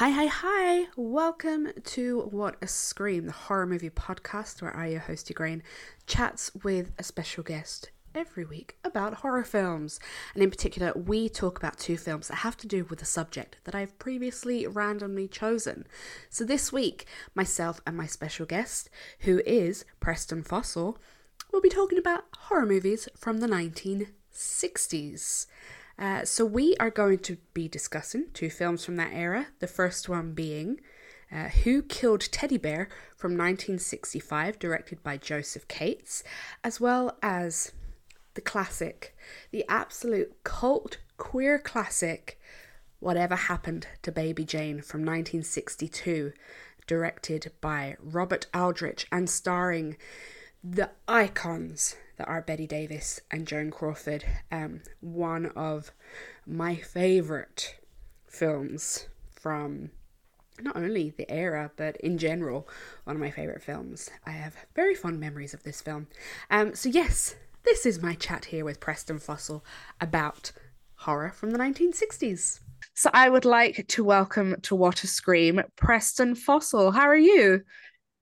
Hi, hi, hi! Welcome to What a Scream, the horror movie podcast where I, your host, Ygraine, chats with a special guest every week about horror films. And in particular, we talk about two films that have to do with a subject that I've previously randomly chosen. So this week, myself and my special guest, who is Preston Fassel, will be talking about horror movies from the 1960s. Uh, so we are going to be discussing two films from that era. The first one being uh, Who Killed Teddy Bear from 1965, directed by Joseph Cates, as well as the classic, the absolute cult queer classic, Whatever Happened to Baby Jane from 1962, directed by Robert Aldrich and starring the icons that are Bette Davis and Joan Crawford. Um, one of my favorite films from not only the era but in general one of my favorite films. I have very fond memories of this film. Um, so yes, this is my chat here with Preston Fassel about horror from the 1960s. So I would like to welcome to What a Scream Preston Fassel. How are you?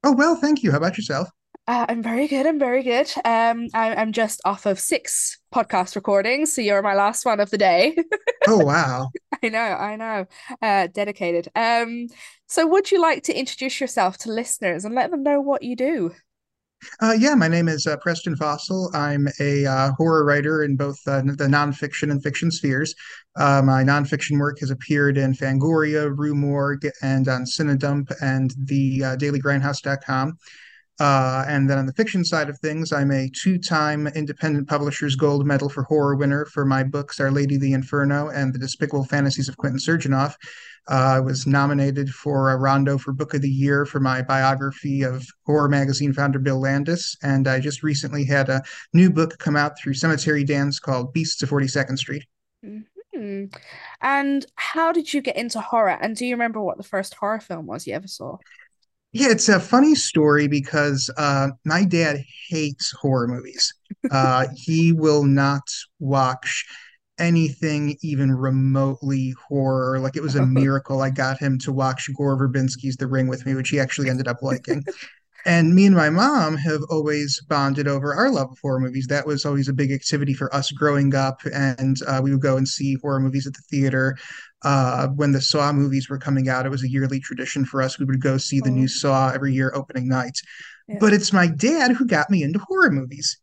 Oh, well, thank you. How about yourself? Uh, I'm very good. I'm very good. Um, I, I'm just off of six podcast recordings, so you're my last one of the day. Oh, wow. I know, I know. Uh, dedicated. Um, so would you like to introduce yourself to listeners and let them know what you do? Uh, yeah, my name is uh, Preston Fassel. I'm a uh, horror writer in both uh, the nonfiction and fiction spheres. Uh, my nonfiction work has appeared in Fangoria, Rue Morgue, and on Cinedump and the uh, DailyGrindhouse.com. Uh, and then on the fiction side of things, I'm a two-time Independent Publishers Gold Medal for Horror winner for my books Our Lady the Inferno and The Despicable Fantasies of Quentin Surginoff. Uh, I was nominated for a Rondo for Book of the Year for my biography of horror magazine founder Bill Landis, and I just recently had a new book come out through Cemetery Dance called Beasts of 42nd Street. hmm And how did you get into horror? And do you remember what the first horror film was you ever saw? Yeah, it's a funny story because uh, my dad hates horror movies. Uh, he will not watch anything even remotely horror. Like it was a miracle I got him to watch Gore Verbinski's The Ring with me, which he actually ended up liking. And me and my mom have always bonded over our love of horror movies. That was always a big activity for us growing up. And uh, we would go and see horror movies at the theater. Uh, when the Saw movies were coming out, it was a yearly tradition for us. We would go see the new Saw every year opening night. Yeah. But it's my dad who got me into horror movies.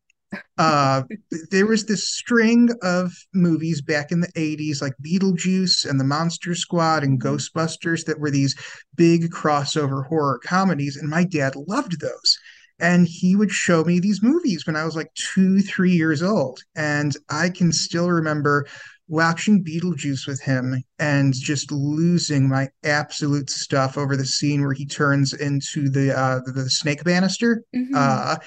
Uh, there was this string of movies back in the 80s, like Beetlejuice and The Monster Squad and Mhm. Ghostbusters, that were these big crossover horror comedies. And my dad loved those. And he would show me these movies when I was like two, three years old. And I can still remember watching Beetlejuice with him and just losing my absolute stuff over the scene where he turns into the uh, the, the snake banister. Mhm. Uh,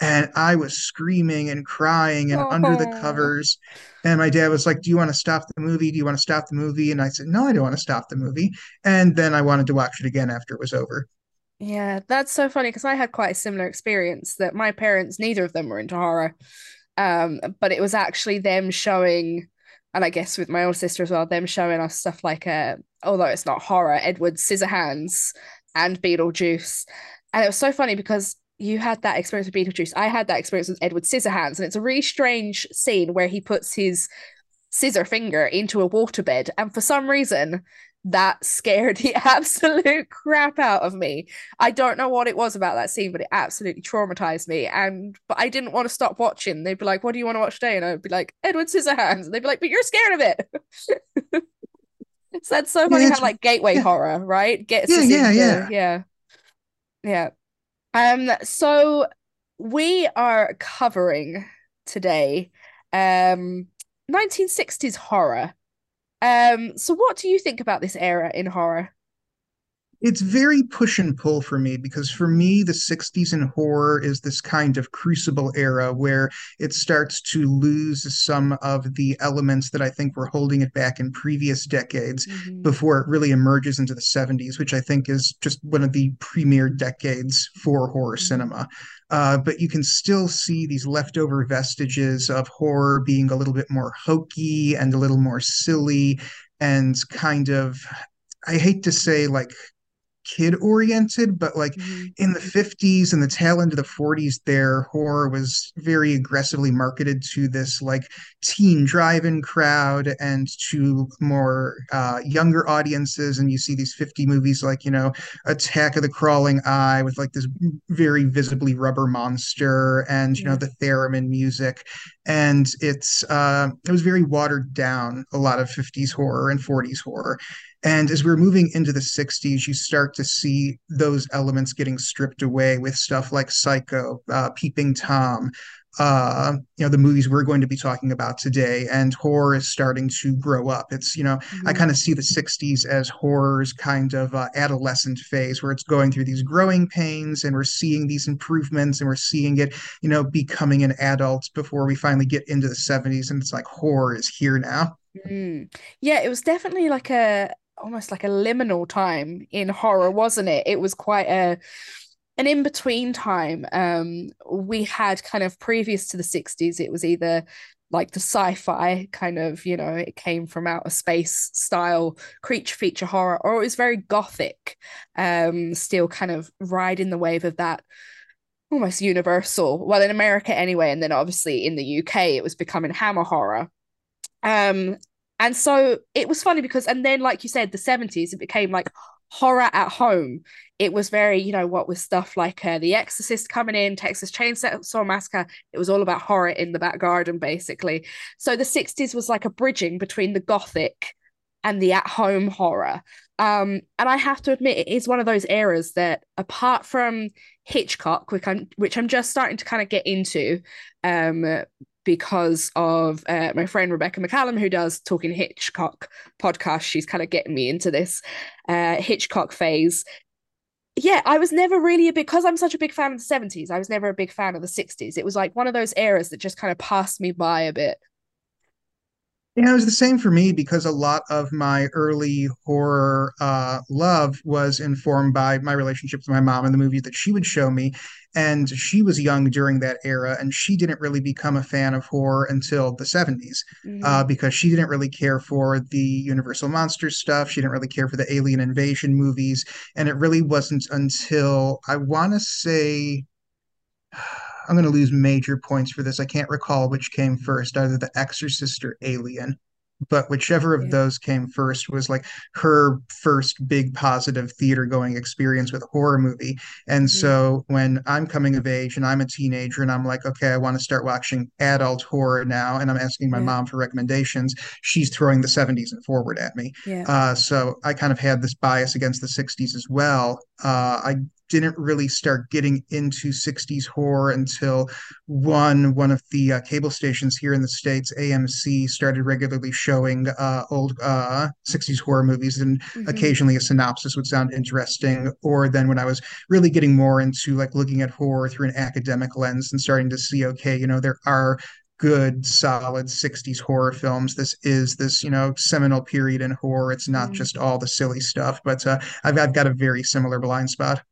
and I was screaming and crying and under the covers. And my dad was like, Do you want to stop the movie? Do you want to stop the movie? And I said, No, I don't want to stop the movie. And then I wanted to watch it again after it was over. Yeah, that's so funny because I had quite a similar experience that my parents, neither of them were into horror. Um, but it was actually them showing, and I guess with my older sister as well, them showing us stuff like uh, although it's not horror, Edward Scissorhands and Beetlejuice. And it was so funny because you had that experience with Beetlejuice. I had that experience with Edward Scissorhands, and it's a really strange scene where he puts his scissor finger into a waterbed, and for some reason that scared the absolute crap out of me. I don't know what it was about that scene, but it absolutely traumatized me. And but I didn't want to stop watching. They'd be like, "What do you want to watch today?" And I'd be like, "Edward Scissorhands." And they'd be like, "But you're scared of it." so that's so funny Yeah, how like gateway yeah. horror, right? Gets Yeah, yeah, into yeah. yeah, yeah. Um, so we are covering today um 1960s horror. Um, so what do you think about this era in horror? It's very push and pull for me because for me, the 60s in horror is this kind of crucible era where it starts to lose some of the elements that I think were holding it back in previous decades hmm before it really emerges into the 70s, which I think is just one of the premier decades for horror cinema. Uh, but you can still see these leftover vestiges of horror being a little bit more hokey and a little more silly and kind of I hate to say like kid oriented, but like hmm in the 50s and the tail end of the 40s, there horror was very aggressively marketed to this like teen drive-in crowd and to more uh, younger audiences. And you see these 50 movies like, you know, Attack of the Crawling Eye with like this very visibly rubber monster and, you know, Yeah. the theremin music. And it's uh, it was very watered down, a lot of 50s horror and 40s horror. And as we're moving into the 60s, you start to see those elements getting stripped away with stuff like Psycho, uh, Peeping Tom, uh, you know, the movies we're going to be talking about today. And horror is starting to grow up. It's, you know, I hmm kind of see the 60s as horror's kind of uh, adolescent phase where it's going through these growing pains and we're seeing these improvements and we're seeing it, you know, becoming an adult before we finally get into the 70s. And it's like horror is here now. Mm. Yeah, it was definitely like a almost like a liminal time in horror, wasn't it? It was quite a an in-between time. Um, we had kind of previous to the 60s, it was either like the sci-fi kind of, you know, it came from outer space style creature feature horror, or it was very gothic, um, still kind of riding the wave of that almost universal. Well, in America anyway, and then obviously in the UK, it was becoming hammer horror. Um, and so it was funny because, and then, like you said, the 70s, it became like horror at home. It was very, you know, what was stuff like uh, The Exorcist coming in, Texas Chainsaw Massacre. It was all about horror in the back garden, basically. So the 60s was like a bridging between the gothic and the at home horror. Um, and I have to admit, it is one of those eras that, apart from Hitchcock, which I'm, which I'm just starting to kind of get into, um, because of uh, my friend Rebecca McCallum, who does Talking Hitchcock podcast. She's kind of getting me into this uh, Hitchcock phase. Yeah, I was never really a because I'm such a big fan of the 70s, I was never a big fan of the 60s. It was like one of those eras that just kind of passed me by a bit. Yeah, it was the same for me because a lot of my early horror uh, love was informed by my relationship with my mom and the movies that she would show me. And she was young during that era, and she didn't really become a fan of horror until the 70s uh, Mm, because she didn't really care for the Universal Monsters stuff. She didn't really care for the alien invasion movies. And it really wasn't until I want to say I'm going to lose major points for this. I can't recall which came first, either The Exorcist or Alien. But whichever of yeah, those came first was like her first big positive theater going experience with a horror movie. And so when I'm coming of age and I'm a teenager and I'm like, okay, I want to start watching adult horror now, and I'm asking my yeah, mom for recommendations, she's throwing the 70s and forward at me. Uh, so I kind of had this bias against the 60s as well. Uh, I didn't really start getting into 60s horror until one one of the uh, cable stations here in the states AMC started regularly showing uh, old uh, 60s horror movies. And hmm occasionally a synopsis would sound interesting or then when I was really getting more into like looking at horror through an academic lens and starting to see okay you know there are good solid 60s horror films this is this you know seminal period in horror it's not mm. just all the silly stuff but uh, I've, I've got a very similar blind spot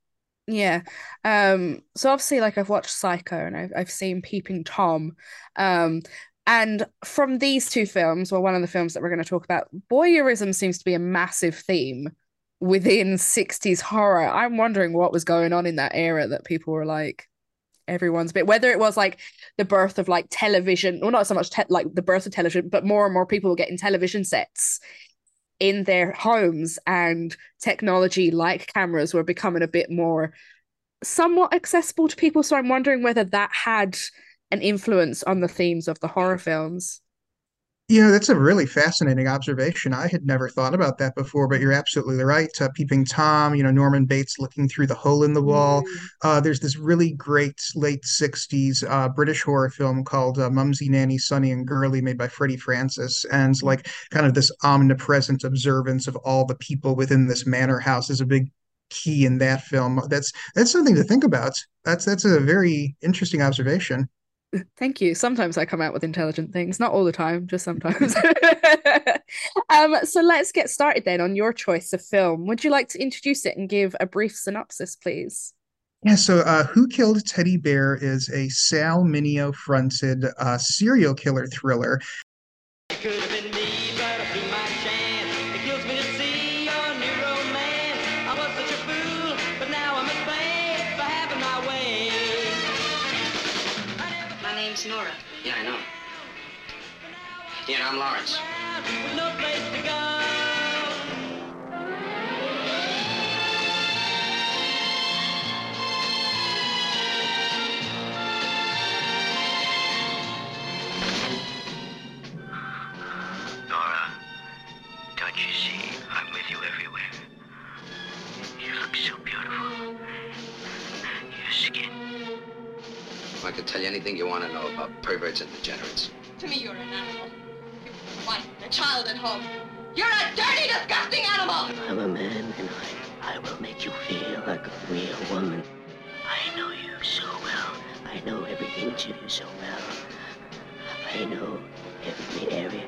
Yeah. Um, so obviously like I've watched Psycho and I've I've seen Peeping Tom. Um, and from these two films, well, one of the films that we're going to talk about, voyeurism seems to be a massive theme within 60s horror. I'm wondering what was going on in that era that people were like everyone's bit whether it was like the birth of like television, well not so much te- like the birth of television, but more and more people were getting television sets in their homes and technology like cameras were becoming a bit more somewhat accessible to people. So I'm wondering whether that had an influence on the themes of the horror films. You know, that's a really fascinating observation. I had never thought about that before, but you're absolutely right. Uh, Peeping Tom, you know, Norman Bates looking through the hole in the wall. Mm, Uh, there's this really great late 60s uh, British horror film called uh, Mumsy, Nanny, Sonny, and Girly, made by Freddie Francis. And like kind of this omnipresent observance of all the people within this manor house is a big key in that film. That's that's something to think about. That's that's a very interesting observation. Thank you. Sometimes I come out with intelligent things, not all the time, just sometimes. um, so let's get started then on your choice of film. Would you like to introduce it and give a brief synopsis, please? Yeah, so uh, Who Killed Teddy Bear is a Sal Mineo fronted uh, serial killer thriller name's Nora. Yeah, I know. Yeah, I'm Lawrence. You so well. I know every area.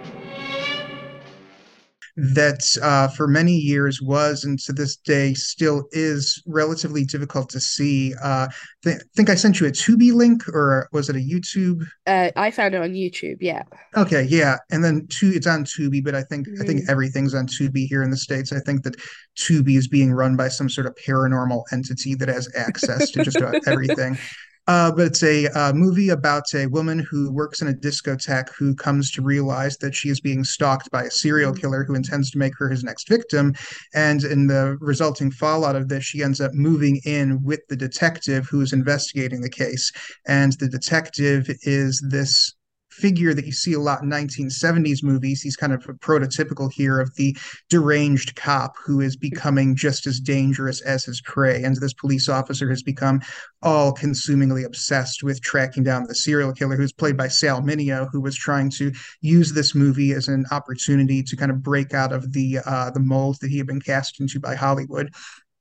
that uh, for many years was and to this day still is relatively difficult to see. Uh, th think I sent you a Tubi link or was it a YouTube? Uh, I found it on YouTube. Yeah. Okay, yeah, and then two, it's on Tubi, but I think I think Mm. everything's on Tubi here in the States. I think that Tubi is being run by some sort of paranormal entity that has access to just about everything. Uh, but it's a uh, movie about a woman who works in a discotheque who comes to realize that she is being stalked by a serial killer who intends to make her his next victim. And in the resulting fallout of this, she ends up moving in with the detective who is investigating the case. And the detective is this figure that you see a lot in 1970s movies. He's kind of prototypical here of the deranged cop who is becoming just as dangerous as his prey. And this police officer has become all consumingly obsessed with tracking down the serial killer who's played by Sal Mineo, who was trying to use this movie as an opportunity to kind of break out of the uh, the mold that he had been cast into by Hollywood.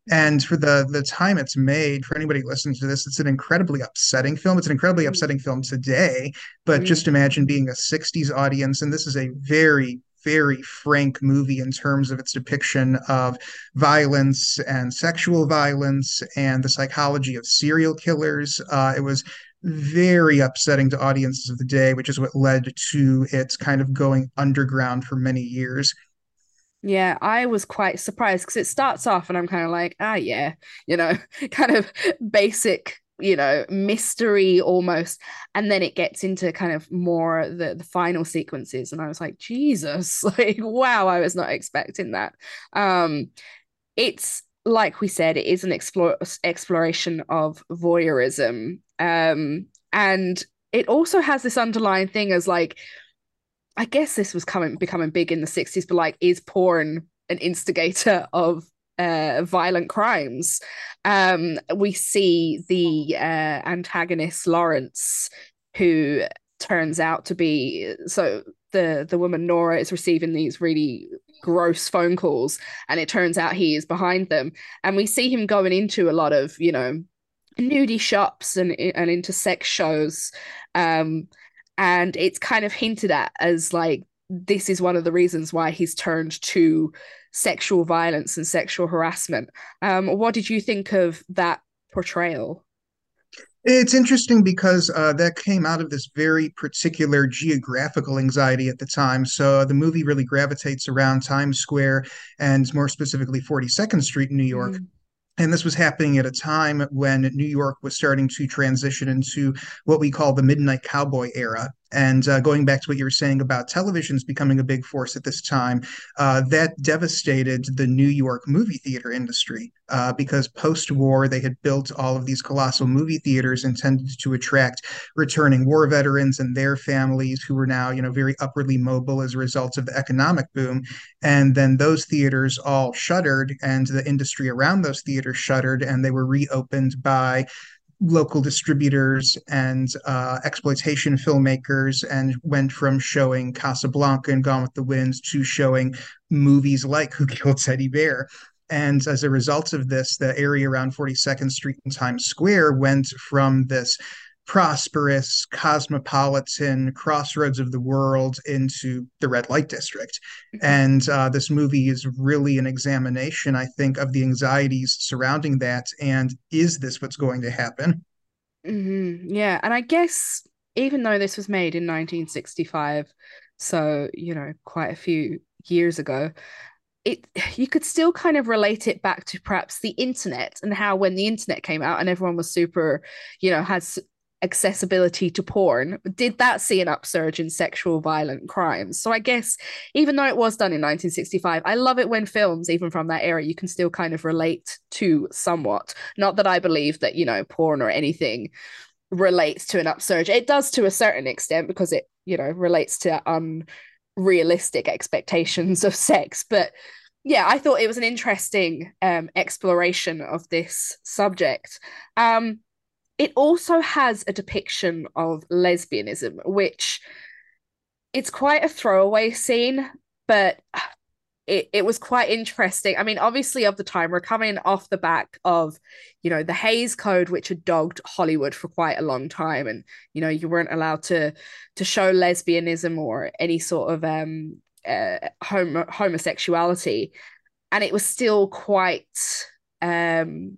And for the the time it's made, for anybody listening to this, it's an incredibly upsetting film. It's an incredibly upsetting film today, but Mm. just imagine being a 60s audience, and this is a very, very frank movie in terms of its depiction of violence and sexual violence and the psychology of serial killers. Uh, it was very upsetting to audiences of the day, which is what led to its kind of going underground for many years. Yeah, I was quite surprised because it starts off and I'm kind of like, ah, yeah, you know, kind of basic, you know, mystery almost. And then it gets into kind of more the, the final sequences. And I was like, Jesus, like, wow, I was not expecting that. Um, it's like we said, it is an explore exploration of voyeurism. Um, and it also has this underlying thing as like, I guess this was coming becoming big in the 60s, but like, is porn an instigator of uh, violent crimes? Um, we see the uh, antagonist Lawrence, who turns out to be so the the woman Nora is receiving these really gross phone calls, and it turns out he is behind them, and we see him going into a lot of you know nudie shops and and into sex shows. Um, and it's kind of hinted at as like this is one of the reasons why he's turned to sexual violence and sexual harassment. Um, what did you think of that portrayal? It's interesting because uh, that came out of this very particular geographical anxiety at the time. So the movie really gravitates around Times Square and more specifically 42nd Street in New York. Mm. And this was happening at a time when New York was starting to transition into what we call the Midnight Cowboy era. And uh, going back to what you were saying about televisions becoming a big force at this time, uh, that devastated the New York movie theater industry uh, because post war they had built all of these colossal movie theaters intended to attract returning war veterans and their families who were now, you know, very upwardly mobile as a result of the economic boom. And then those theaters all shuttered, and the industry around those theaters shuttered, and they were reopened by local distributors and uh, exploitation filmmakers and went from showing Casablanca and Gone with the Wind to showing movies like Who Killed Teddy Bear. And as a result of this, the area around 42nd Street and Times Square went from this prosperous, cosmopolitan crossroads of the world into the red light district. And uh, this movie is really an examination, I think, of the anxieties surrounding that. And is this what's going to happen? hmm Yeah, and I guess even though this was made in 1965, so you know, quite a few years ago, it you could still kind of relate it back to perhaps the internet and how when the internet came out and everyone was super, you know, had s- accessibility to porn, did that see an upsurge in sexual violent crimes? So I guess even though it was done in 1965, I love it when films, even from that era, you can still kind of relate to somewhat. Not that I believe that, you know, porn or anything relates to an upsurge. It does to a certain extent because it, you know, relates to unrealistic expectations of sex. But yeah, I thought it was an interesting um, exploration of this subject. Um, it also has a depiction of lesbianism, which it's quite a throwaway scene, but it, it was quite interesting. I mean, obviously, of the time, we're coming off the back of, you know, the Hays Code, which had dogged Hollywood for quite a long time, and you know, you weren't allowed to to show lesbianism or any sort of um uh, homo- homosexuality, and it was still quite um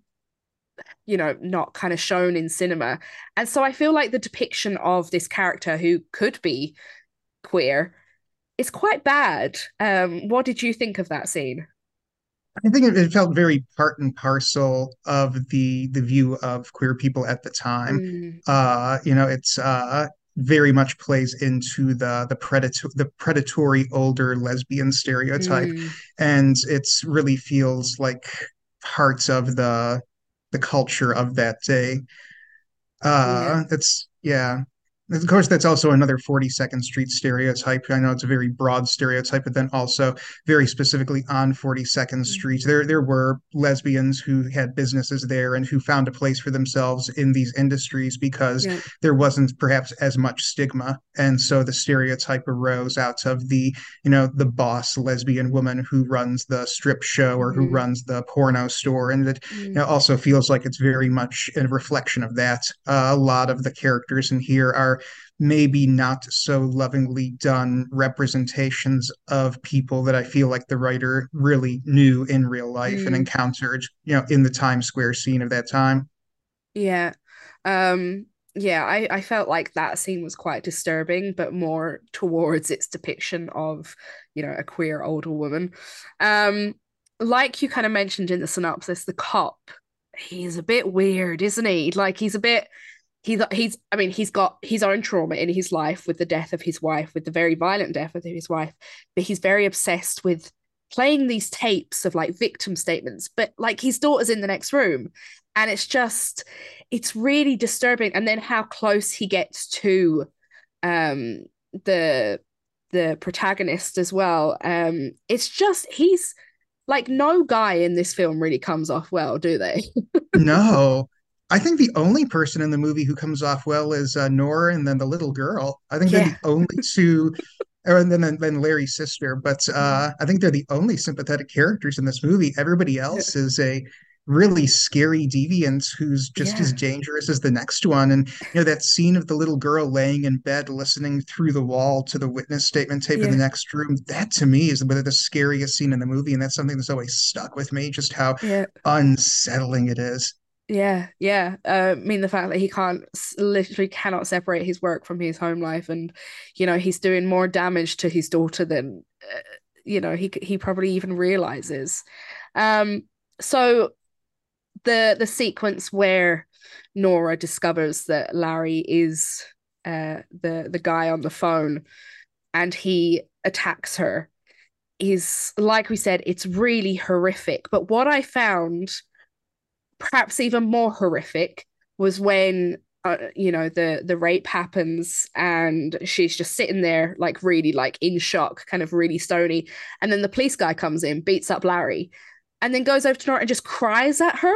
you know not kind of shown in cinema, and so I feel like the depiction of this character who could be queer is quite bad. Um, what did you think of that scene? I think it, felt very part and parcel of the the view of queer people at the time. Mm, Uh, you know, it's uh very much plays into the the predator the predatory older lesbian stereotype, mm, and it's really feels like parts of the the culture of that day. yeah. Uh, it's yeah. Of course, that's also another 42nd Street stereotype. I know it's a very broad stereotype, but then also very specifically on 42nd Street, there there were lesbians who had businesses there and who found a place for themselves in these industries because Yeah. there wasn't perhaps as much stigma. And so the stereotype arose out of the, you know, the boss lesbian woman who runs the strip show or who Mm, runs the porno store. And it you know, mm, also feels like it's very much a reflection of that. Uh, a lot of the characters in here are maybe not so lovingly done representations of people that I feel like the writer really knew in real life and mm. encountered, you know, in the Times Square scene of that time. Yeah. Um, yeah, I, I felt like that scene was quite disturbing, but more towards its depiction of, you know, a queer older woman. Um, like you kind of mentioned in the synopsis, the cop, he's a bit weird, isn't he? Like he's a bit he's he's I mean, he's got his own trauma in his life with the death of his wife, with the very violent death of his wife, but he's very obsessed with playing these tapes of like victim statements, but like his daughter's in the next room. And it's just it's really disturbing. And then how close he gets to um the the protagonist as well. Um it's just he's like no guy in this film really comes off well, do they? No, I think the only person in the movie who comes off well is uh, Nora and then the little girl. I think they're the only two, or and then then Larry's sister. But uh, I think they're the only sympathetic characters in this movie. Everybody else is a really scary deviant who's just as dangerous as the next one. And you know that scene of the little girl laying in bed listening through the wall to the witness statement tape in the next room. That to me is the, the scariest scene in the movie, and that's something that's always stuck with me. Just how Yeah. unsettling it is. Yeah, yeah. Uh, I mean, the fact that he can't literally cannot separate his work from his home life, and you know, he's doing more damage to his daughter than uh, you know he he probably even realizes. Um, so the the sequence where Nora discovers that Larry is uh the the guy on the phone and he attacks her is like we said, it's really horrific. But what I found perhaps even more horrific was when uh, you know the the rape happens and she's just sitting there like really like in shock kind of really stony. And then the police guy comes in beats up Larry and then goes over to Nora and just cries at her.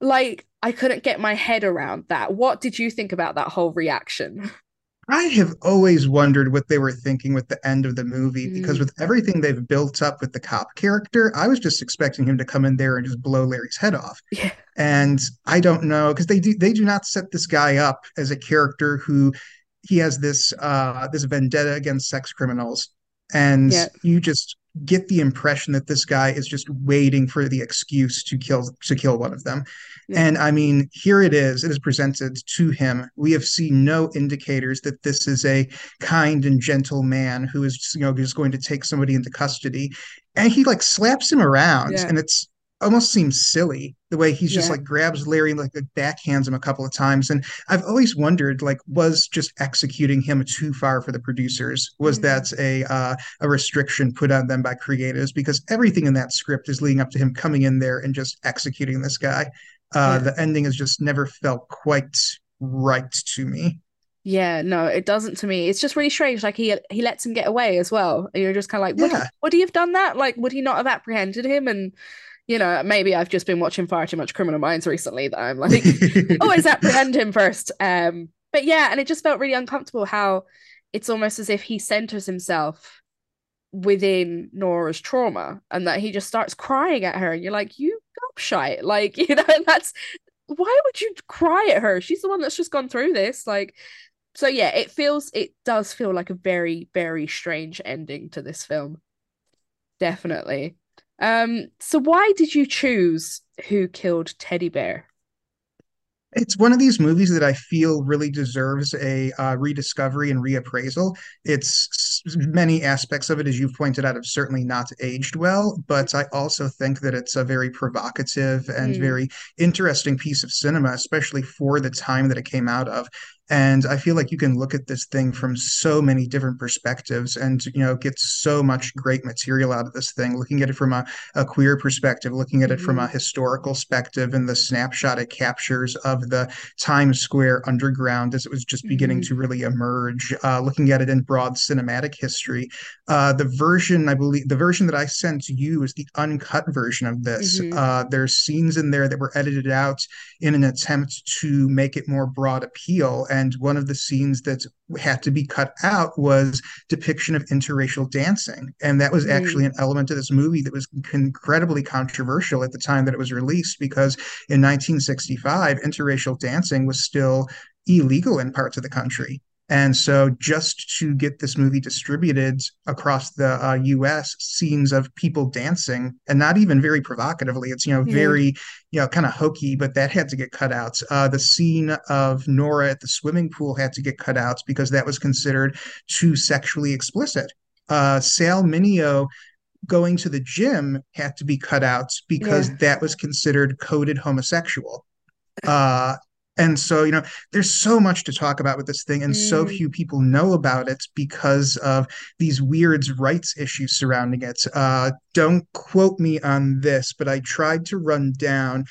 Like I couldn't get my head around that. What did you think about that whole reaction I have always wondered what they were thinking with the end of the movie because Mm. with everything they've built up with the cop character, I was just expecting him to come in there and just blow Larry's head off. Yeah. And I don't know because they do they do not set this guy up as a character who he has this uh this vendetta against sex criminals. And Yeah. you just get the impression that this guy is just waiting for the excuse to kill to kill one of them. Yeah. And I mean, here it is. It is presented to him. We have seen no indicators that this is a kind and gentle man who is, you know, just going to take somebody into custody. And he like slaps him around, Yeah. and it's almost seems silly the way he's just Yeah. like grabs Larry and like backhands him a couple of times. And I've always wondered, like, was just executing him too far for the producers? Was Mm. that a uh, a restriction put on them by creatives? Because everything in that script is leading up to him coming in there and just executing this guy. Uh, Yeah. The ending has just never felt quite right to me. Yeah, no, it doesn't to me. It's just really strange. Like he he lets him get away as well. And you're just kind of like, would he, Yeah. would he have done that? Like, would he not have apprehended him? And you know, maybe I've just been watching far too much Criminal Minds recently that I'm like, always apprehend him first. Um, but yeah, and it just felt really uncomfortable how it's almost as if he centers himself within Nora's trauma and that he just starts crying at her, and you're like, you gobshite, like you know, and that's why would you cry at her? She's the one that's just gone through this, like. So yeah, it feels it does feel like a very very strange ending to this film. Definitely. Um, so why did you choose Who Killed Teddy Bear? It's one of these movies that I feel really deserves a uh, rediscovery and reappraisal. It's many aspects of it, as you've pointed out, have certainly not aged well, but I also think that it's a very provocative and Mm. very interesting piece of cinema, especially for the time that it came out of. And I feel like you can look at this thing from so many different perspectives and, you know, get so much great material out of this thing, looking at it from a, a queer perspective, looking at it from a historical perspective and the snapshot it captures of the Times Square underground as it was just beginning Mhm. to really emerge, uh, looking at it in broad cinematic history. Uh, the version, I believe, the version that I sent you is the uncut version of this. Mhm. Uh, there's scenes in there that were edited out in an attempt to make it more broad appeal. And one of the scenes that had to be cut out was depiction of interracial dancing. And that was Mm. actually an element of this movie that was incredibly controversial at the time that it was released because in 1965, interracial dancing was still illegal in parts of the country. And so, just to get this movie distributed across the uh, US, scenes of people dancing, and not even very provocatively, it's, you know, Yeah. very, you know, kind of hokey, but that had to get cut out. Uh, the scene of Nora at the swimming pool had to get cut out because that was considered too sexually explicit. Uh, Sal Mineo going to the gym had to be cut out because Yeah. that was considered coded homosexual. Uh, and so, you know, there's so much to talk about with this thing, and so Mm. few people know about it because of these weird rights issues surrounding it. Uh, don't quote me on this, but I tried to run down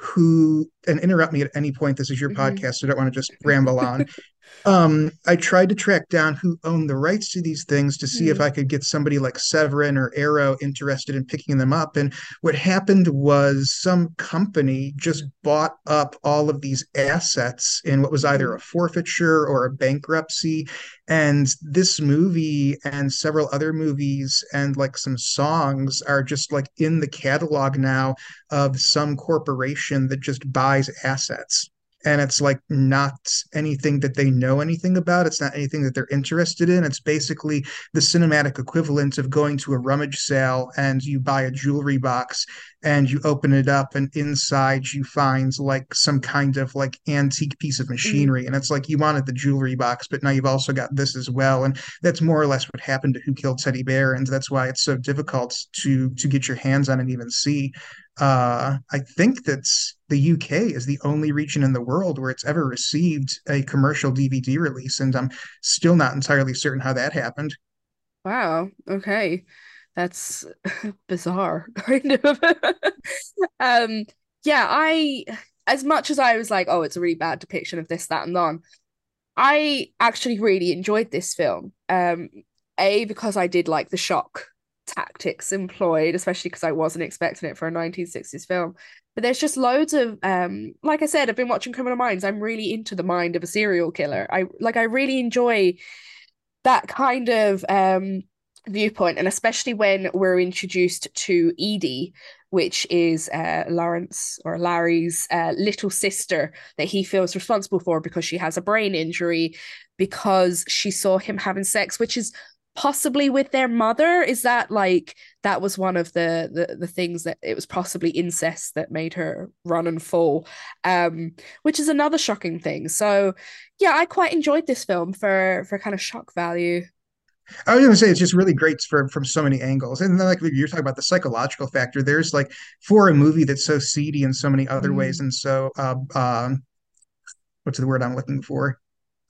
who, and interrupt me at any point. This is your Mhm. podcast, so I don't want to just ramble on. Um, I tried to track down who owned the rights to these things to see if Hmm. I could get somebody like Severin or Arrow interested in picking them up. And what happened was some company just bought up all of these assets in what was either a forfeiture or a bankruptcy. And this movie and several other movies and like some songs are just like in the catalog now of some corporation that just buys assets and it's like not anything that they know anything about. It's not anything that they're interested in. It's basically the cinematic equivalent of going to a rummage sale and you buy a jewelry box and you open it up and inside you find like some kind of like antique piece of mm-hmm. machinery. And it's like you wanted the jewelry box but now you've also got this as well. And that's more or less what happened to who killed teddy bear. And that's why it's so difficult to to get your hands on and even see uh, I think that's the UK is the only region in the world where it's ever received a commercial DVD release, and I'm still not entirely certain how that happened. Wow. Okay. That's bizarre, kind of. Um, yeah, I, as much as I was like, oh, it's a really bad depiction of this, that, and on, I actually really enjoyed this film. Um, A, because I did like the shock tactics employed, especially because I wasn't expecting it for a 1960s film. But there's just loads of um like I said, I've been watching Criminal Minds. I'm really into the mind of a serial killer. I like I really enjoy that kind of um viewpoint, and especially when we're introduced to Edie, which is uh, Lawrence or Larry's uh, little sister that he feels responsible for because she has a brain injury because she saw him having sex, which is possibly with their mother. Is that like that was one of the the, the things that it was possibly incest that made her run and fall, um, which is another shocking thing. So yeah, I quite enjoyed this film for for kind of shock value. I was going to say it's just really great from from so many angles, and then like you're talking about the psychological factor. There's like for a movie that's so seedy in so many other ways, Mm. and so uh, um, what's the word I'm looking for?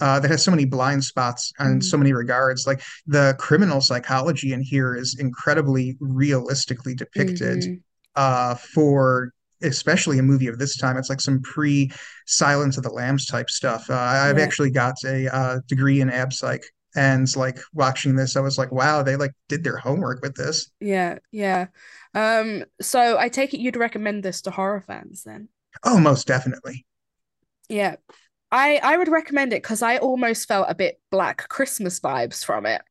Uh, that has so many blind spots in so Mm. many regards. Like the criminal psychology in here is incredibly realistically depicted hmm uh, for especially a movie of this time. It's like some pre Silence of the Lambs type stuff. Uh, I've actually got a uh, degree in ab psych, and like watching this, I was like, wow, they like did their homework with this. Yeah, yeah. Um, so I take it you'd recommend this to horror fans then? Oh, most definitely. Yeah. I I would recommend it because I almost felt a bit Black Christmas vibes from it.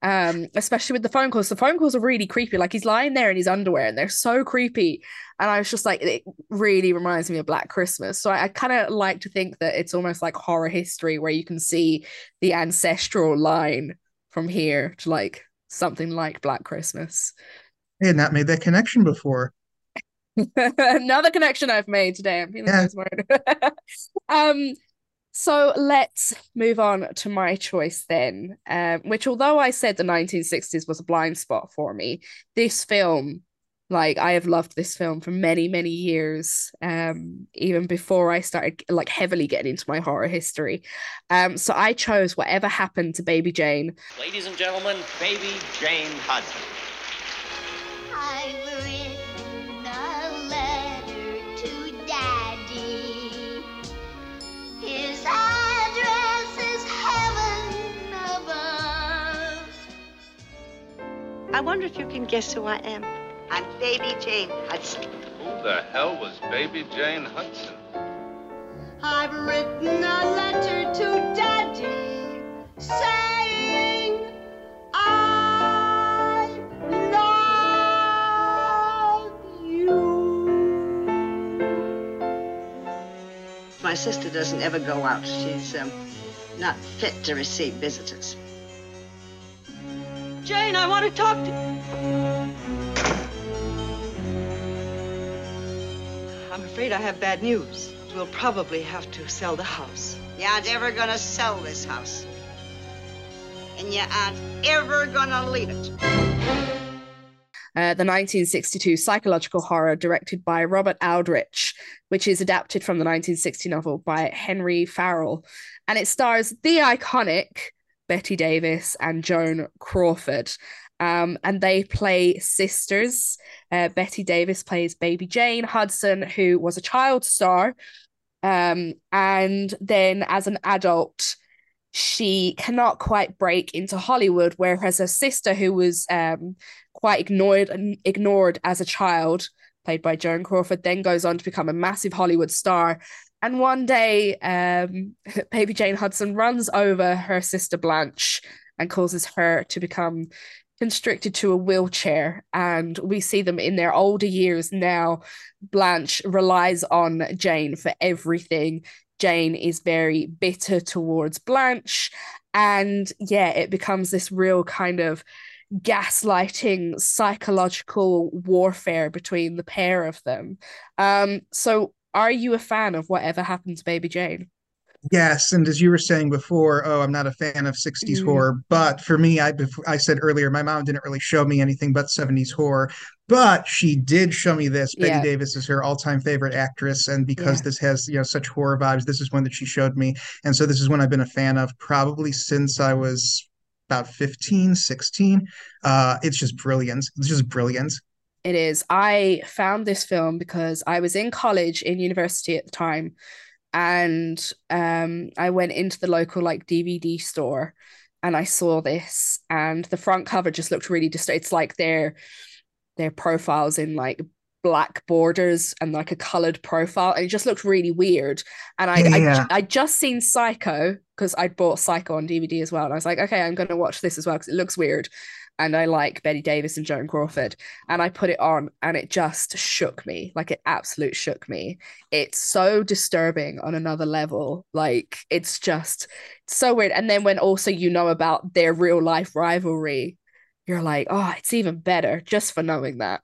Um, especially with the phone calls. The phone calls are really creepy. Like he's lying there in his underwear and they're so creepy. And I was just like, it really reminds me of Black Christmas. So I, I kind of like to think that it's almost like horror history where you can see the ancestral line from here to like something like Black Christmas. Had not made that connection before. Another connection I've made today. I'm feeling Yeah. so smart. Um, so let's move on to my choice then, um, which although I said the 1960s was a blind spot for me, this film, like I have loved this film for many, many years, um, even before I started like heavily getting into my horror history. Um, so I chose Whatever Happened to Baby Jane. Ladies and gentlemen, Baby Jane Hudson. I wonder if you can guess who I am. I'm Baby Jane Hudson. Who the hell was Baby Jane Hudson? I've written a letter to Daddy saying I love you. My sister doesn't ever go out. She's um, not fit to receive visitors. Jane, I want to talk to I'm afraid I have bad news. We'll probably have to sell the house. You aren't ever gonna sell this house. And you aren't ever gonna leave it. uh, the 1962 psychological horror directed by Robert Aldrich, which is adapted from the 1960 novel by Henry Farrell. And it stars the iconic Bette Davis and Joan Crawford. Um, and they play sisters. Uh, Bette Davis plays Baby Jane Hudson, who was a child star. Um, and then as an adult, she cannot quite break into Hollywood, whereas her sister, who was um, quite ignored and ignored as a child, played by Joan Crawford, then goes on to become a massive Hollywood star. And one day, um, Baby Jane Hudson runs over her sister Blanche and causes her to become constricted to a wheelchair. And we see them in their older years now. Blanche relies on Jane for everything. Jane is very bitter towards Blanche. And yeah, it becomes this real kind of gaslighting psychological warfare between the pair of them. Um, so are you a fan of whatever happened to Baby Jane? Yes, and as you were saying before, oh, I'm not a fan of 60s Mm. horror, but for me, I I said earlier, my mom didn't really show me anything but 70s horror, but she did show me this. Bette Yeah. Davis is her all-time favorite actress, and because Yeah. this has, you know, such horror vibes, this is one that she showed me. And so this is one I've been a fan of probably since I was about 15, 16. Uh, it's just brilliant. It's just brilliant. It is. I found this film because I was in college, in university at the time, and um, I went into the local like DVD store and I saw this, and the front cover just looked really just. It's like their their profiles in like black borders and like a colored profile, and it just looked really weird. And I Yeah. I I just seen Psycho because I'd bought Psycho on DVD as well, and I was like, okay, I'm gonna watch this as well because it looks weird. And I like Bette Davis and Joan Crawford. And I put it on and it just shook me. Like it absolute shook me. It's so disturbing on another level. Like it's just so weird. And then when also you know about their real life rivalry, you're like, oh, it's even better just for knowing that.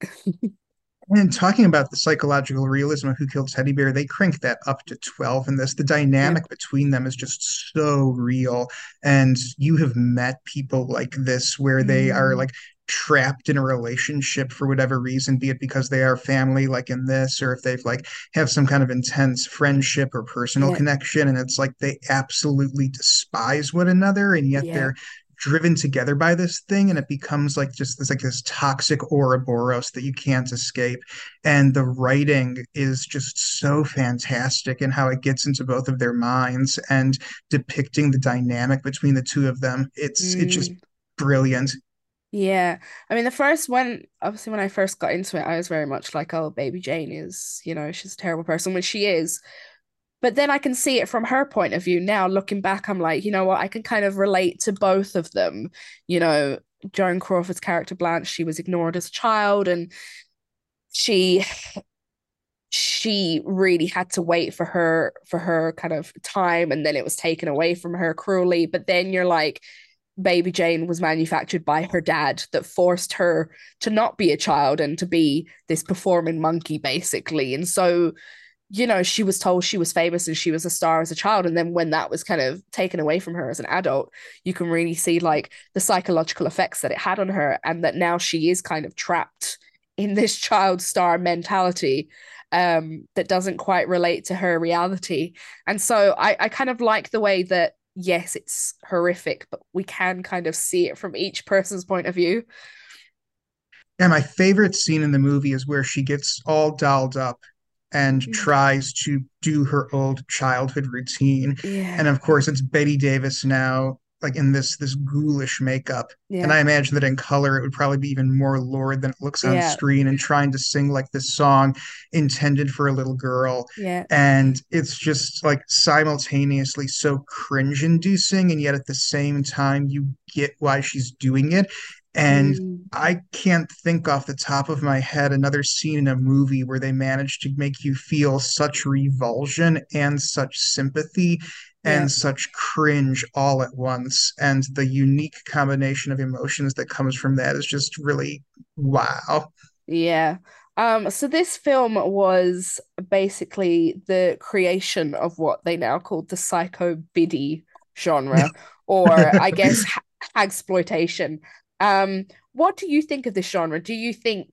And talking about the psychological realism of Who Killed Teddy Bear, they crank that up to 12 in this. The dynamic between them is just so real. And you have met people like this where they are Mm. like trapped in a relationship for whatever reason, be it because they are family, like in this, or if they've like have some kind of intense friendship or personal Yeah. connection. And it's like they absolutely despise one another, and yet Yeah. they're driven together by this thing and it becomes like just this like this toxic Ouroboros that you can't escape and the writing is just so fantastic in how it gets into both of their minds and depicting the dynamic between the two of them it's it's just Mm. brilliant Yeah. I mean, the first one, obviously, when I first got into it, I was very much like, oh, Baby Jane is, you know, she's a terrible person, which she is. But then I can see it from her point of view now. Looking back, I'm like, you know what? I can kind of relate to both of them. You know, Joan Crawford's character, Blanche, she was ignored as a child and she she really had to wait for her for her kind of time and then it was taken away from her cruelly but then you're like baby jane was manufactured by her dad that forced her to not be a child and to be this performing monkey basically and so you know she was told she was famous and she was a star as a child and then when that was kind of taken away from her as an adult you can really see like the psychological effects that it had on her and that now she is kind of trapped in this child star mentality um, that doesn't quite relate to her reality. And so I, I kind of like the way that, yes, it's horrific, but we can kind of see it from each person's point of view. yeah my favorite scene in the movie is where she gets all dolled up and Mm. tries to do her old childhood routine Yeah. and of course it's Bette Davis now like in this this ghoulish makeup Yeah. and I imagine that in color it would probably be even more lurid than it looks on Yeah. screen and trying to sing like this song intended for a little girl Yeah. and it's just like simultaneously so cringe inducing and yet at the same time you get why she's doing it and Mm. I can't think off the top of my head another scene in a movie where they managed to make you feel such revulsion and such sympathy and Yeah. such cringe all at once. And the unique combination of emotions that comes from that is just really wow. Yeah. Um, so this film was basically the creation of what they now call the psycho biddy genre, or I guess ha hagsploitation. Um, what do you think of this genre? Do you think,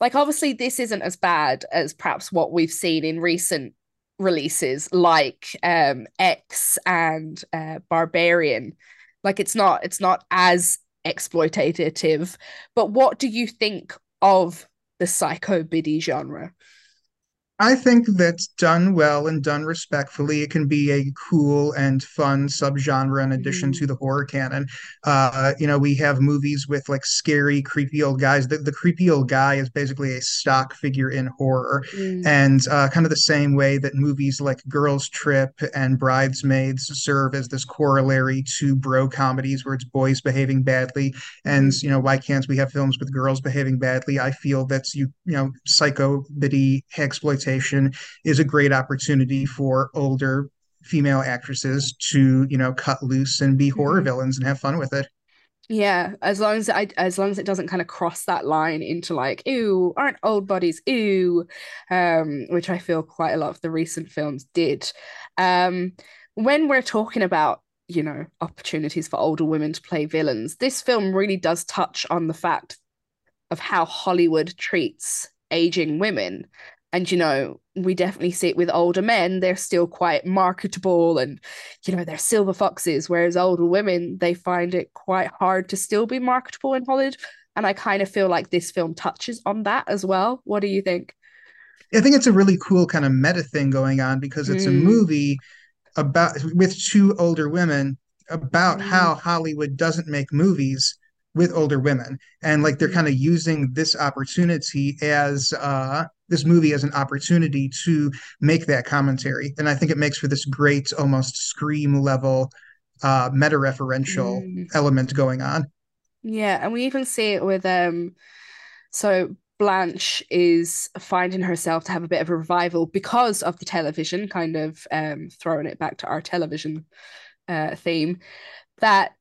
like, obviously this isn't as bad as perhaps what we've seen in recent releases, like um X and uh, Barbarian. Like, it's not it's not as exploitative. But what do you think of the psycho biddy genre? I think that's done well and done respectfully. It can be a cool and fun subgenre in addition Mhm. to the horror canon. Uh, you know, we have movies with like scary, creepy old guys. The, the creepy old guy is basically a stock figure in horror. Mm. And uh, kind of the same way that movies like Girls Trip and Bridesmaids serve as this corollary to bro comedies where it's boys behaving badly. And, you know, why can't we have films with girls behaving badly? I feel that's you, you know, psycho biddy exploitation is a great opportunity for older female actresses to, you know, cut loose and be horror Mhm. villains and have fun with it. Yeah, as long as I as long as it doesn't kind of cross that line into like, ew, aren't old bodies, ew, um, which I feel quite a lot of the recent films did. Um, when we're talking about, you know, opportunities for older women to play villains, this film really does touch on the fact of how Hollywood treats aging women. And, you know, we definitely see it with older men. They're still quite marketable and, you know, they're silver foxes. Whereas older women, they find it quite hard to still be marketable in Hollywood. And I kind of feel like this film touches on that as well. What do you think? I think it's a really cool kind of meta thing going on because it's a Mm. movie about with two older women about Mm. how Hollywood doesn't make movies with older women and like they're kind of using this opportunity as uh this movie as an opportunity to make that commentary and i think it makes for this great almost scream level uh meta referential Mm. element going on Yeah, and we even see it with um so Blanche is finding herself to have a bit of a revival because of the television, kind of um throwing it back to our television uh theme, that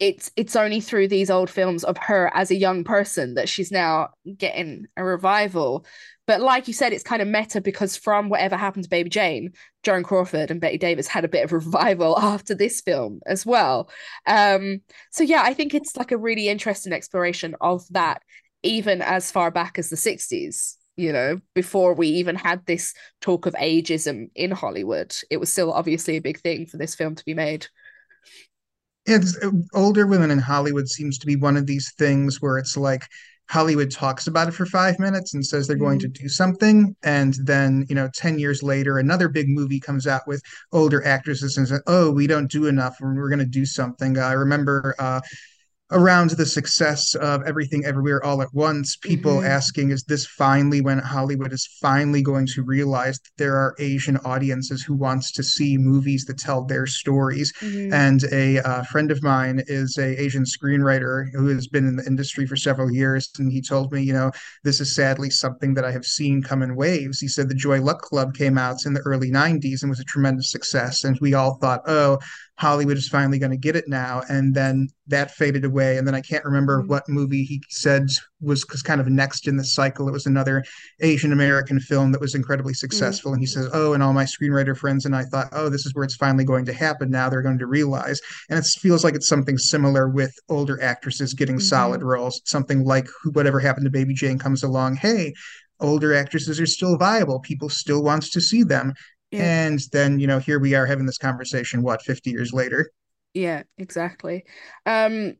it's it's only through these old films of her as a young person that she's now getting a revival. But like you said, it's kind of meta because from whatever happened to Baby Jane, Joan Crawford and Bette Davis had a bit of revival after this film as well. Um, so yeah, I think it's like a really interesting exploration of that, even as far back as the 60s, you know, before we even had this talk of ageism in Hollywood. It was still obviously a big thing for this film to be made. It's older women in hollywood seems to be one of these things where it's like hollywood talks about it for five minutes and says they're going to do something and then you know 10 years later another big movie comes out with older actresses and says oh we don't do enough and we're going to do something. I remember uh around the success of Everything Everywhere All at Once, people Mhm. asking, is this finally when Hollywood is finally going to realize that there are Asian audiences who wants to see movies that tell their stories? Mhm. And a uh, friend of mine is a Asian screenwriter who has been in the industry for several years, and he told me, you know, this is sadly something that I have seen come in waves. He said the Joy Luck Club came out in the early 90s and was a tremendous success, and we all thought, oh, Hollywood is finally going to get it now. And then that faded away. And then I can't remember Mhm. what movie he said was was kind of next in the cycle. It was another Asian American film that was incredibly successful. And he says, Oh, and all my screenwriter friends and I thought, Oh, this is where it's finally going to happen. Now they're going to realize. And it feels like it's something similar with older actresses getting solid Mhm. roles. Something like whatever happened to Baby Jane comes along. Hey, older actresses are still viable. People still want to see them. Yeah. And then, you know, here we are having this conversation, what, 50 years later? Yeah, exactly. Um,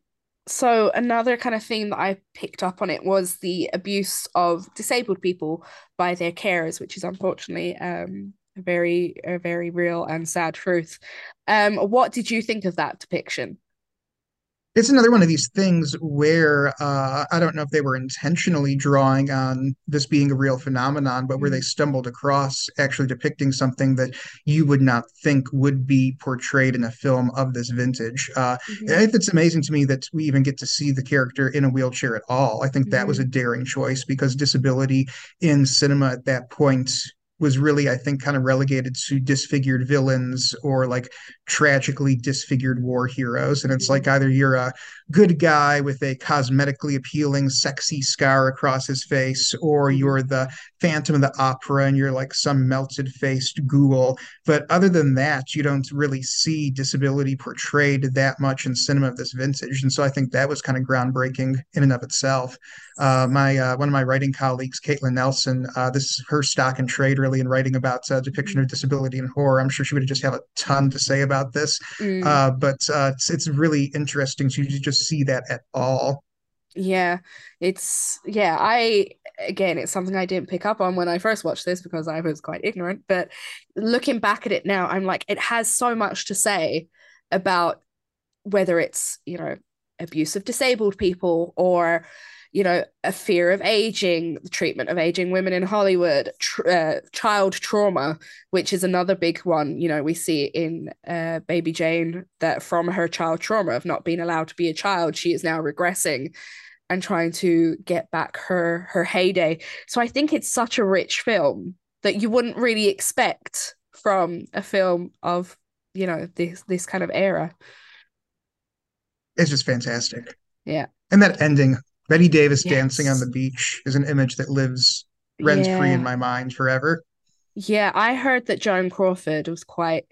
so another kind of thing that I picked up on it was the abuse of disabled people by their carers, which is unfortunately um a very a very real and sad truth. Um, what did you think of that depiction? It's another one of these things where uh, I don't know if they were intentionally drawing on this being a real phenomenon, but where they stumbled across actually depicting something that you would not think would be portrayed in a film of this vintage. Uh, Mhm. It's amazing to me that we even get to see the character in a wheelchair at all. I think that was a daring choice because disability in cinema at that point was really, I think, kind of relegated to disfigured villains or like tragically disfigured war heroes. And it's mm-hmm. like either you're a good guy with a cosmetically appealing, sexy scar across his face, or you're the Phantom of the Opera and you're like some melted faced ghoul. But other than that, you don't really see disability portrayed that much in cinema of this vintage. And so I think that was kind of groundbreaking in and of itself. Uh, my uh, one of my writing colleagues, Caitlin Nelson, uh, this is her stock and trade really in writing about uh, depiction of disability in horror. I'm sure she would just have a ton to say about this, Mm. uh, but uh, it's it's really interesting to just see that at all. Yeah, it's yeah, I again, it's something I didn't pick up on when I first watched this because I was quite ignorant, but looking back at it now, I'm like, it has so much to say about whether it's, you know, abuse of disabled people or, you know, a fear of aging, the treatment of aging women in Hollywood, tr uh, child trauma, which is another big one. You know, we see in uh, Baby Jane that from her child trauma of not being allowed to be a child, she is now regressing and trying to get back her her heyday. So I think it's such a rich film that you wouldn't really expect from a film of, you know, this this kind of era. It's just fantastic. Yeah. And that ending, Bette Davis dancing on the beach, is an image that lives rent free Yeah. in my mind forever. Yeah, I heard that Joan Crawford was quite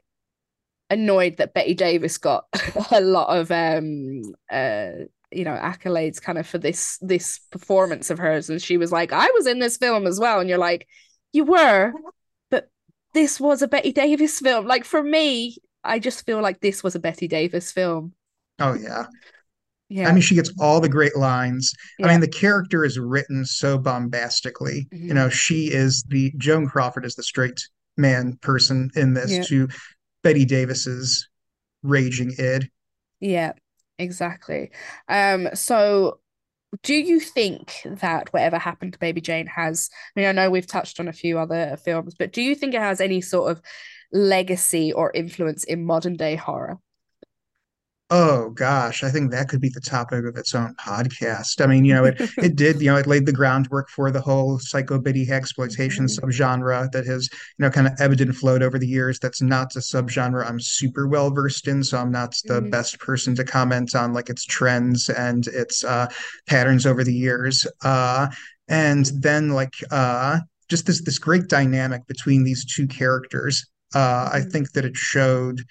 annoyed that Bette Davis got a lot of um uh you know accolades kind of for this this performance of hers and she was like I was in this film as well and you're like you were but this was a Bette Davis film like for me I just feel like this was a Bette Davis film Oh yeah. Yeah I mean, she gets all the great lines. I mean, the character is written so bombastically. You Mhm. know, she is the Joan Crawford is the straight man person in this Yeah. to Bette Davis's raging id. Yeah, exactly. Um, so do you think that whatever happened to Baby Jane has, I mean, I know we've touched on a few other films, but do you think it has any sort of legacy or influence in modern day horror? Oh gosh, I think that could be the topic of its own podcast. I mean, you know, it it did, you know, it laid the groundwork for the whole psycho biddy exploitation Mhm. subgenre that has, you know, kind of ebbed and flowed over the years. That's not a subgenre I'm super well versed in, so I'm not the Mhm. best person to comment on like its trends and its uh patterns over the years. Uh and then like uh just this this great dynamic between these two characters. Uh I Mhm. think that it showed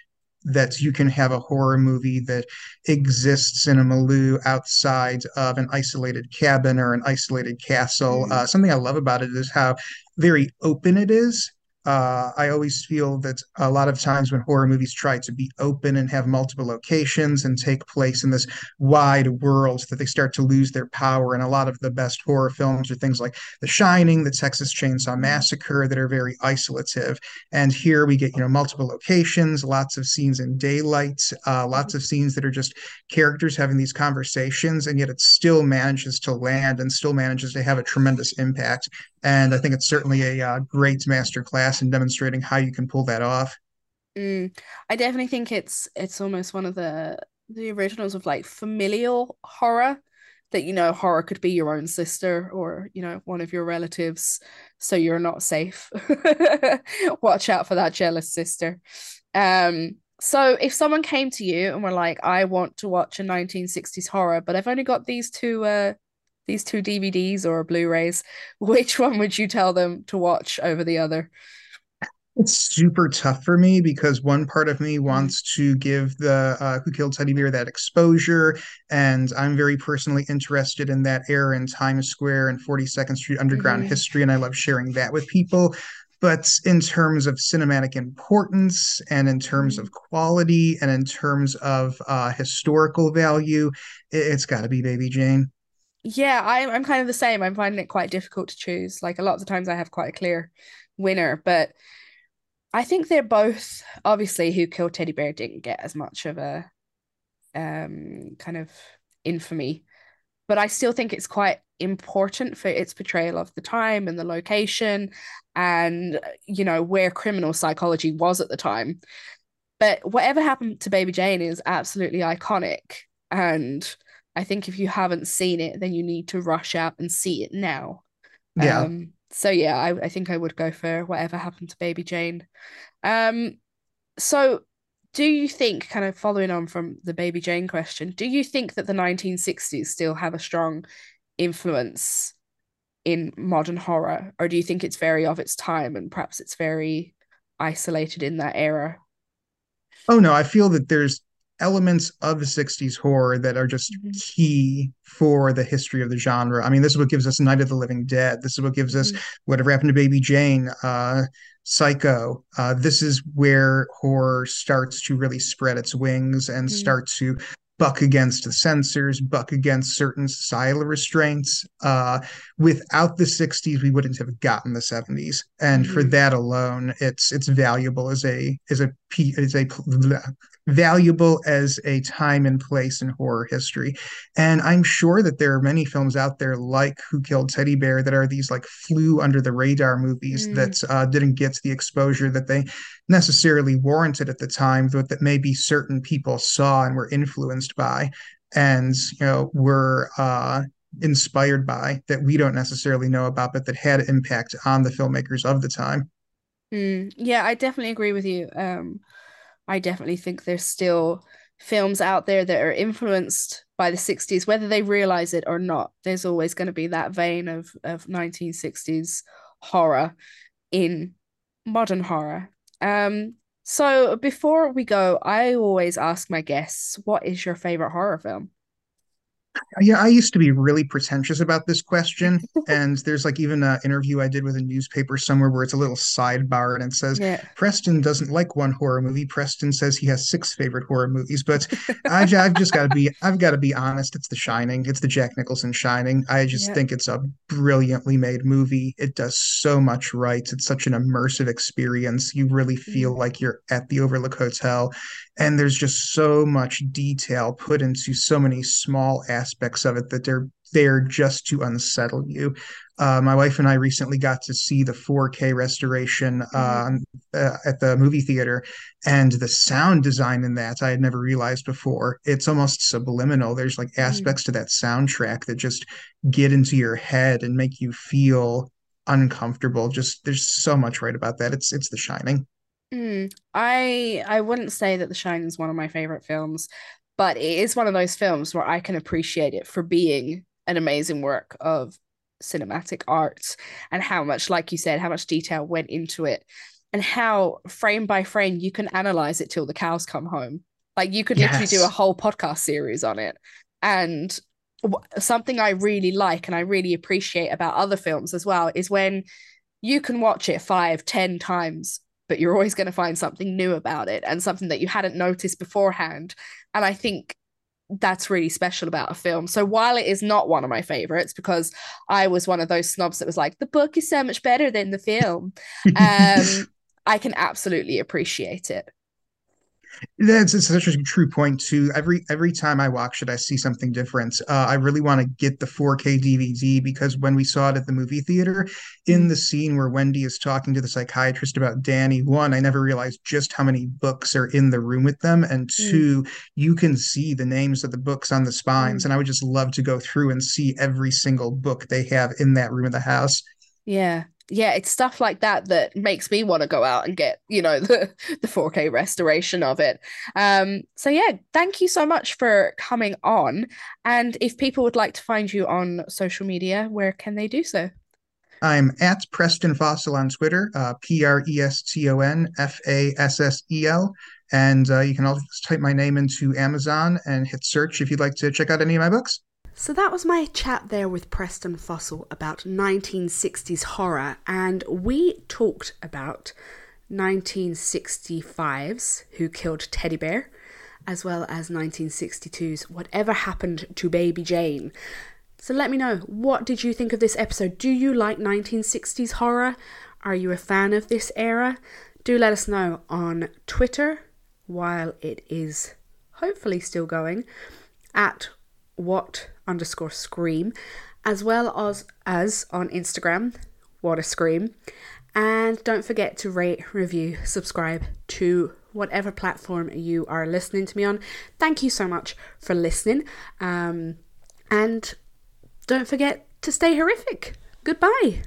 that you can have a horror movie that exists in a milieu outside of an isolated cabin or an isolated castle. Mm. Uh, something I love about it is how very open it is. Uh, I always feel that a lot of times when horror movies try to be open and have multiple locations and take place in this wide world, that they start to lose their power. And a lot of the best horror films are things like The Shining, The Texas Chainsaw Massacre, that are very isolative. And here we get, you know, multiple locations, lots of scenes in daylight, uh, lots of scenes that are just characters having these conversations, and yet it still manages to land and still manages to have a tremendous impact. And I think it's certainly a uh, great master class in demonstrating how you can pull that off. Mm. I definitely think it's it's almost one of the the originals of like familial horror that you know horror could be your own sister or you know one of your relatives so you're not safe. Watch out for that jealous sister. Um so if someone came to you and were like I want to watch a 1960s horror but I've only got these two uh these two DVDs or Blu-rays, which one would you tell them to watch over the other? It's super tough for me because one part of me Mm. wants to give the uh, Who Killed Teddy Bear that exposure, and I'm very personally interested in that era in Times Square and 42nd Street Underground Mhm. history, and I love sharing that with people. But in terms of cinematic importance, and in terms Mhm. of quality, and in terms of uh, historical value, it, it's got to be Baby Jane. Yeah, I'm I'm kind of the same. I'm finding it quite difficult to choose. Like a lot of the times I have quite a clear winner, but I think they're both obviously Who Killed Teddy Bear didn't get as much of a um kind of infamy, but I still think it's quite important for its portrayal of the time and the location and you know where criminal psychology was at the time. But whatever happened to Baby Jane is absolutely iconic. And I think if you haven't seen it, then you need to rush out and see it now. Yeah. Um, so yeah, I, I think I would go for whatever happened to Baby Jane. Um, so do you think, kind of following on from the Baby Jane question, do you think that the 1960s still have a strong influence in modern horror, or do you think it's very of its time and perhaps it's very isolated in that era? Oh no, I feel that there's elements of the 60s horror that are just Mhm. key for the history of the genre. I mean, this is what gives us Night of the Living Dead. This is what gives us Mhm. Whatever Happened to Baby Jane, uh, Psycho. Uh, this is where horror starts to really spread its wings and Mhm. start to buck against the censors, buck against certain societal restraints. Uh, without the 60s, we wouldn't have gotten the 70s. And for Mhm. that alone, it's it's valuable as a as a as a valuable as a time and place in horror history. And I'm sure that there are many films out there like Who Killed Teddy Bear that are these like flew under the radar movies Mm. that uh, didn't get the exposure that they necessarily warranted at the time, but that maybe certain people saw and were influenced by, and you know were uh, inspired by that we don't necessarily know about, but that had impact on the filmmakers of the time. Mm, yeah, I definitely agree with you. Um, I definitely think there's still films out there that are influenced by the 60s, whether they realize it or not. There's always going to be that vein of of 1960s horror in modern horror. Um, so before we go, I always ask my guests, what is your favorite horror film? Yeah, I used to be really pretentious about this question. And there's like even an interview I did with a newspaper somewhere where it's a little sidebar and it says, Yeah. Preston doesn't like one horror movie. Preston says he has six favorite horror movies. But I, I've just got to be, I've got to be honest. It's The Shining. It's the Jack Nicholson Shining. I just Yeah. think it's a brilliantly made movie. It does so much right. It's such an immersive experience. You really mm-hmm. feel like you're at the Overlook Hotel. And there's just so much detail put into so many small aspects of it that they're there just to unsettle you. Uh, my wife and I recently got to see the 4K restoration uh, uh, at the movie theater, and the sound design in that I had never realized before. It's almost subliminal. There's like aspects to that soundtrack that just get into your head and make you feel uncomfortable. Just there's so much right about that. It's it's The Shining. Mm, I I wouldn't say that The Shining is one of my favorite films, but it is one of those films where I can appreciate it for being an amazing work of cinematic art and how much, like you said, how much detail went into it and how frame by frame you can analyze it till the cows come home. Like you could literally do a whole podcast series on it. And something I really like and I really appreciate about other films as well is when you can watch it five, ten times, but you're always going to find something new about it and something that you hadn't noticed beforehand. And I think that's really special about a film. So while it is not one of my favorites, because I was one of those snobs that was like, the book is so much better than the film, um, I can absolutely appreciate it. That's it's such a true point too. Every every time I watch it, I see something different. Uh, I really want to get the 4K DVD because when we saw it at the movie theater, in mm-hmm. the scene where Wendy is talking to the psychiatrist about Danny, one, I never realized just how many books are in the room with them, and mm. two, you can see the names of the books on the spines, mm. and I would just love to go through and see every single book they have in that room of the house. Yeah. Yeah, it's stuff like that that makes me want to go out and get, you know, the the 4K restoration of it. Um, so yeah, thank you so much for coming on. And if people would like to find you on social media, where can they do so? I'm at Preston Fassel on Twitter, uh, P R E S T O N F A S S E L. And uh, you can also type my name into Amazon and hit search if you'd like to check out any of my books. So that was my chat there with Preston Fassel about 1960s horror, and we talked about 1965's Who Killed Teddy Bear, as well as 1962's Whatever Happened to Baby Jane. So let me know, what did you think of this episode? Do you like 1960s horror? Are you a fan of this era? Do let us know on Twitter while it is hopefully still going at what underscore scream, as well as as on Instagram, what a scream. And don't forget to rate, review, subscribe to whatever platform you are listening to me on. Thank you so much for listening. Um, and don't forget to stay horrific. Goodbye.